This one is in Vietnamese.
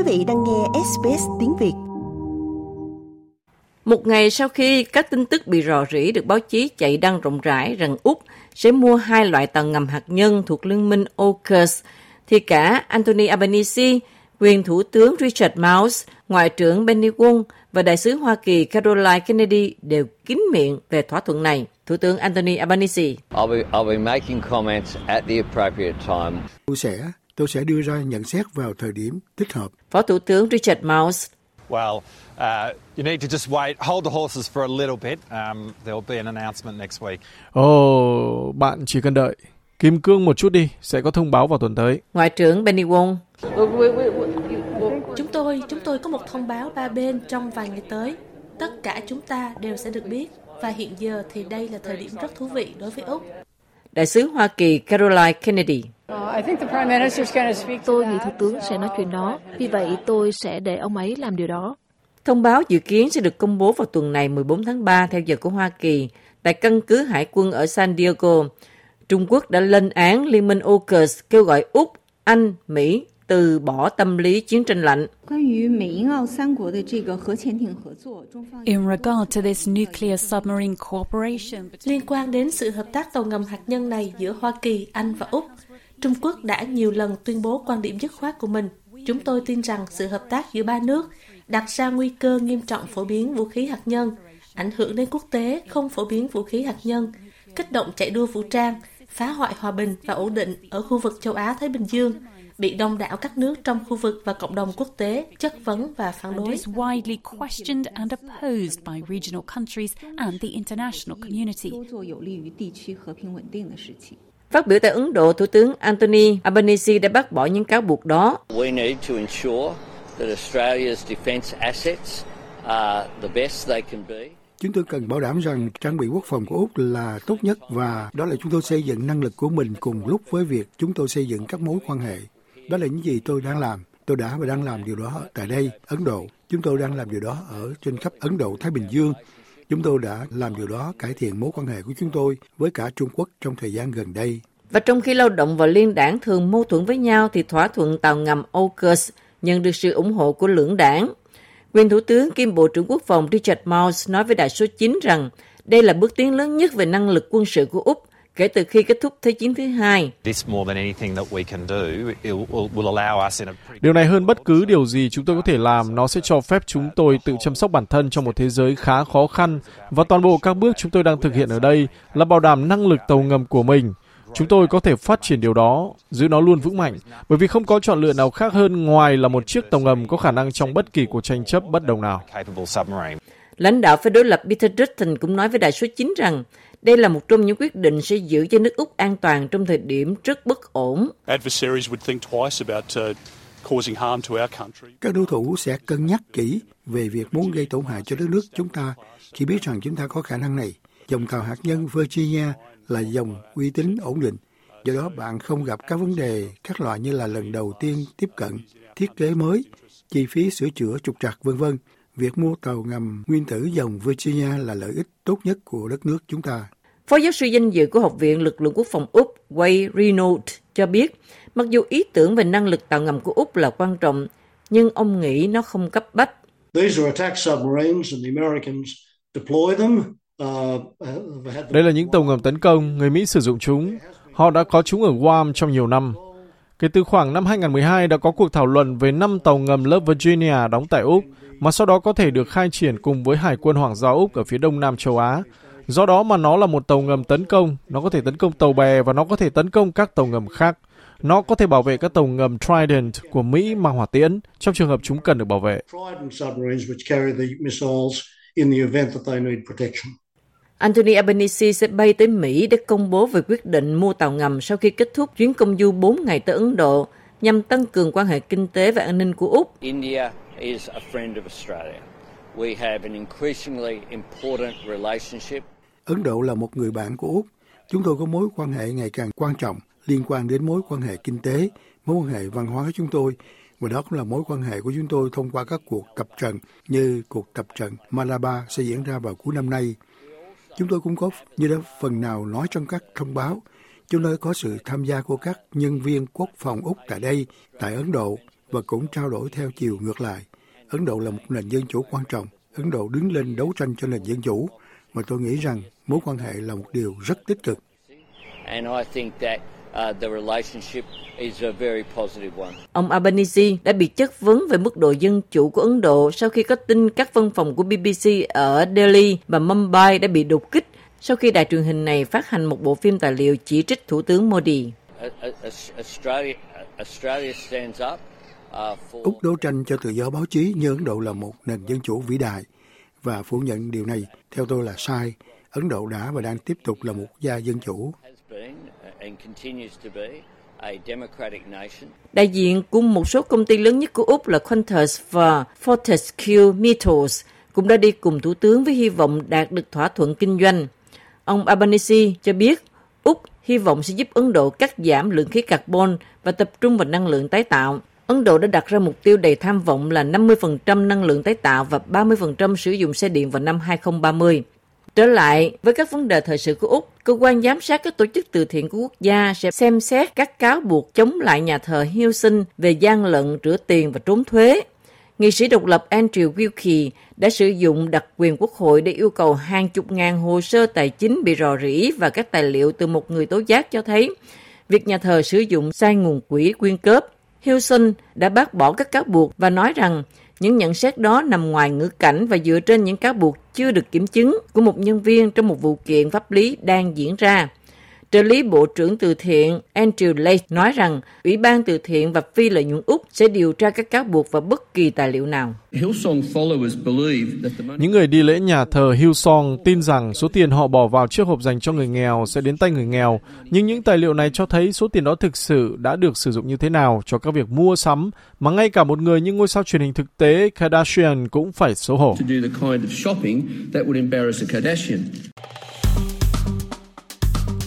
quý vị đang nghe SBS tiếng Việt. Một ngày sau khi các tin tức bị rò rỉ được báo chí chạy đăng rộng rãi rằng Úc sẽ mua hai loại tàu ngầm hạt nhân thuộc liên minh AUKUS, thì cả Anthony Albanese, quyền thủ tướng Richard Marles, ngoại trưởng Benny Wong và đại sứ Hoa Kỳ Caroline Kennedy đều kín miệng về thỏa thuận này. Thủ tướng Anthony Albanese. I'll be, I'll be making comments at the appropriate time. Tôi sẽ tôi sẽ đưa ra nhận xét vào thời điểm thích hợp. Phó Thủ tướng Richard Marles. Well, uh, you need to just wait, hold the horses for a little bit. Um, there'll be an announcement next week. Ồ, oh, bạn chỉ cần đợi. Kim cương một chút đi, sẽ có thông báo vào tuần tới. Ngoại trưởng Benny Wong. Chúng tôi, chúng tôi có một thông báo ba bên trong vài ngày tới. Tất cả chúng ta đều sẽ được biết. Và hiện giờ thì đây là thời điểm rất thú vị đối với Úc. Đại sứ Hoa Kỳ Caroline Kennedy. Tôi nghĩ Thủ tướng sẽ nói chuyện đó, vì vậy tôi sẽ để ông ấy làm điều đó. Thông báo dự kiến sẽ được công bố vào tuần này 14 tháng 3 theo giờ của Hoa Kỳ tại căn cứ hải quân ở San Diego. Trung Quốc đã lên án Liên minh AUKUS kêu gọi Úc, Anh, Mỹ từ bỏ tâm lý chiến tranh lạnh. In regard to this nuclear submarine cooperation, liên quan đến sự hợp tác tàu ngầm hạt nhân này giữa Hoa Kỳ, Anh và Úc, Trung Quốc đã nhiều lần tuyên bố quan điểm dứt khoát của mình. Chúng tôi tin rằng sự hợp tác giữa ba nước đặt ra nguy cơ nghiêm trọng phổ biến vũ khí hạt nhân, ảnh hưởng đến quốc tế không phổ biến vũ khí hạt nhân, kích động chạy đua vũ trang, phá hoại hòa bình và ổn định ở khu vực châu Á-Thái Bình Dương, bị đông đảo các nước trong khu vực và cộng đồng quốc tế chất vấn và phản đối. Phát biểu tại Ấn Độ, Thủ tướng Anthony Albanese đã bác bỏ những cáo buộc đó. We need to ensure that Australia's defence assets are the best they can be. Chúng tôi cần bảo đảm rằng trang bị quốc phòng của Úc là tốt nhất và đó là chúng tôi xây dựng năng lực của mình cùng lúc với việc chúng tôi xây dựng các mối quan hệ. Đó là những gì tôi đang làm. Tôi đã và đang làm điều đó tại đây, Ấn Độ. Chúng tôi đang làm điều đó ở trên khắp Ấn Độ, Thái Bình Dương. Chúng tôi đã làm điều đó cải thiện mối quan hệ của chúng tôi với cả Trung Quốc trong thời gian gần đây. Và trong khi lao động và liên đảng thường mâu thuẫn với nhau thì thỏa thuận tàu ngầm AUKUS nhận được sự ủng hộ của lưỡng đảng. Quyền Thủ tướng kiêm Bộ trưởng Quốc phòng Richard Marles nói với đại số 9 rằng đây là bước tiến lớn nhất về năng lực quân sự của Úc kể từ khi kết thúc Thế chiến thứ hai. Điều này hơn bất cứ điều gì chúng tôi có thể làm, nó sẽ cho phép chúng tôi tự chăm sóc bản thân trong một thế giới khá khó khăn và toàn bộ các bước chúng tôi đang thực hiện ở đây là bảo đảm năng lực tàu ngầm của mình. Chúng tôi có thể phát triển điều đó, giữ nó luôn vững mạnh, bởi vì không có chọn lựa nào khác hơn ngoài là một chiếc tàu ngầm có khả năng trong bất kỳ cuộc tranh chấp bất đồng nào. Lãnh đạo phe đối lập Peter Dutton cũng nói với đại số 9 rằng đây là một trong những quyết định sẽ giữ cho nước Úc an toàn trong thời điểm rất bất ổn. Các đối thủ sẽ cân nhắc kỹ về việc muốn gây tổn hại cho đất nước chúng ta khi biết rằng chúng ta có khả năng này. Dòng tàu hạt nhân Virginia là dòng uy tín ổn định. Do đó bạn không gặp các vấn đề các loại như là lần đầu tiên tiếp cận, thiết kế mới, chi phí sửa chữa trục trặc vân vân. Việc mua tàu ngầm nguyên tử dòng Virginia là lợi ích tốt nhất của đất nước chúng ta. Phó giáo sư danh dự của Học viện Lực lượng Quốc phòng Úc Wayne Renault cho biết, mặc dù ý tưởng về năng lực tàu ngầm của Úc là quan trọng, nhưng ông nghĩ nó không cấp bách. These are attack submarines and the Americans deploy them đây là những tàu ngầm tấn công, người Mỹ sử dụng chúng. Họ đã có chúng ở Guam trong nhiều năm. Kể từ khoảng năm 2012 đã có cuộc thảo luận về 5 tàu ngầm lớp Virginia đóng tại Úc, mà sau đó có thể được khai triển cùng với Hải quân Hoàng gia Úc ở phía đông nam châu Á. Do đó mà nó là một tàu ngầm tấn công, nó có thể tấn công tàu bè và nó có thể tấn công các tàu ngầm khác. Nó có thể bảo vệ các tàu ngầm Trident của Mỹ mang hỏa tiễn trong trường hợp chúng cần được bảo vệ. Anthony Albanese sẽ bay tới Mỹ để công bố về quyết định mua tàu ngầm sau khi kết thúc chuyến công du 4 ngày tới Ấn Độ nhằm tăng cường quan hệ kinh tế và an ninh của Úc. India is a friend of Australia. We have an increasingly important relationship. Ấn Độ là một người bạn của Úc. Chúng tôi có mối quan hệ ngày càng quan trọng liên quan đến mối quan hệ kinh tế, mối quan hệ văn hóa của chúng tôi và đó cũng là mối quan hệ của chúng tôi thông qua các cuộc tập trận như cuộc tập trận Malabar sẽ diễn ra vào cuối năm nay Chúng tôi cũng có như đã phần nào nói trong các thông báo, chúng tôi có sự tham gia của các nhân viên quốc phòng Úc tại đây, tại Ấn Độ và cũng trao đổi theo chiều ngược lại. Ấn Độ là một nền dân chủ quan trọng. Ấn Độ đứng lên đấu tranh cho nền dân chủ mà tôi nghĩ rằng mối quan hệ là một điều rất tích cực. And I think that uh, the relationship is a very positive one. Ông Albanese đã bị chất vấn về mức độ dân chủ của Ấn Độ sau khi có tin các văn phòng của BBC ở Delhi và Mumbai đã bị đột kích sau khi đài truyền hình này phát hành một bộ phim tài liệu chỉ trích Thủ tướng Modi. Australia, Australia stands up uh, Úc đấu tranh cho tự do báo chí như Ấn Độ là một nền dân chủ vĩ đại và phủ nhận điều này theo tôi là sai. Ấn Độ đã và đang tiếp tục là một quốc gia dân chủ. Đại diện của một số công ty lớn nhất của Úc là Qantas và Fortescue Metals cũng đã đi cùng Thủ tướng với hy vọng đạt được thỏa thuận kinh doanh. Ông Albanese cho biết Úc hy vọng sẽ giúp Ấn Độ cắt giảm lượng khí carbon và tập trung vào năng lượng tái tạo. Ấn Độ đã đặt ra mục tiêu đầy tham vọng là 50% năng lượng tái tạo và 30% sử dụng xe điện vào năm 2030. Trở lại với các vấn đề thời sự của Úc, cơ quan giám sát các tổ chức từ thiện của quốc gia sẽ xem xét các cáo buộc chống lại nhà thờ Hiêu sinh về gian lận, rửa tiền và trốn thuế. Nghị sĩ độc lập Andrew Wilkie đã sử dụng đặc quyền quốc hội để yêu cầu hàng chục ngàn hồ sơ tài chính bị rò rỉ và các tài liệu từ một người tố giác cho thấy việc nhà thờ sử dụng sai nguồn quỹ quyên cớp. Hilson đã bác bỏ các cáo buộc và nói rằng những nhận xét đó nằm ngoài ngữ cảnh và dựa trên những cáo buộc chưa được kiểm chứng của một nhân viên trong một vụ kiện pháp lý đang diễn ra. Trợ lý Bộ trưởng Từ thiện Andrew Lake nói rằng Ủy ban Từ thiện và Phi lợi nhuận Úc sẽ điều tra các cáo buộc và bất kỳ tài liệu nào. Những người đi lễ nhà thờ Hillsong tin rằng số tiền họ bỏ vào chiếc hộp dành cho người nghèo sẽ đến tay người nghèo, nhưng những tài liệu này cho thấy số tiền đó thực sự đã được sử dụng như thế nào cho các việc mua sắm mà ngay cả một người như ngôi sao truyền hình thực tế Kardashian cũng phải xấu hổ